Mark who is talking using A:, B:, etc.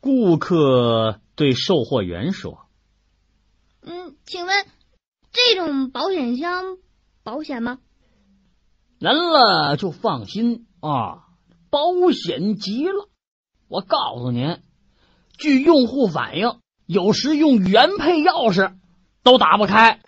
A: 顾客对售货员说。
B: 嗯请问这种保险箱保险吗？
A: 人了就放心啊保险极了。我告诉您据用户反映有时用原配钥匙都打不开。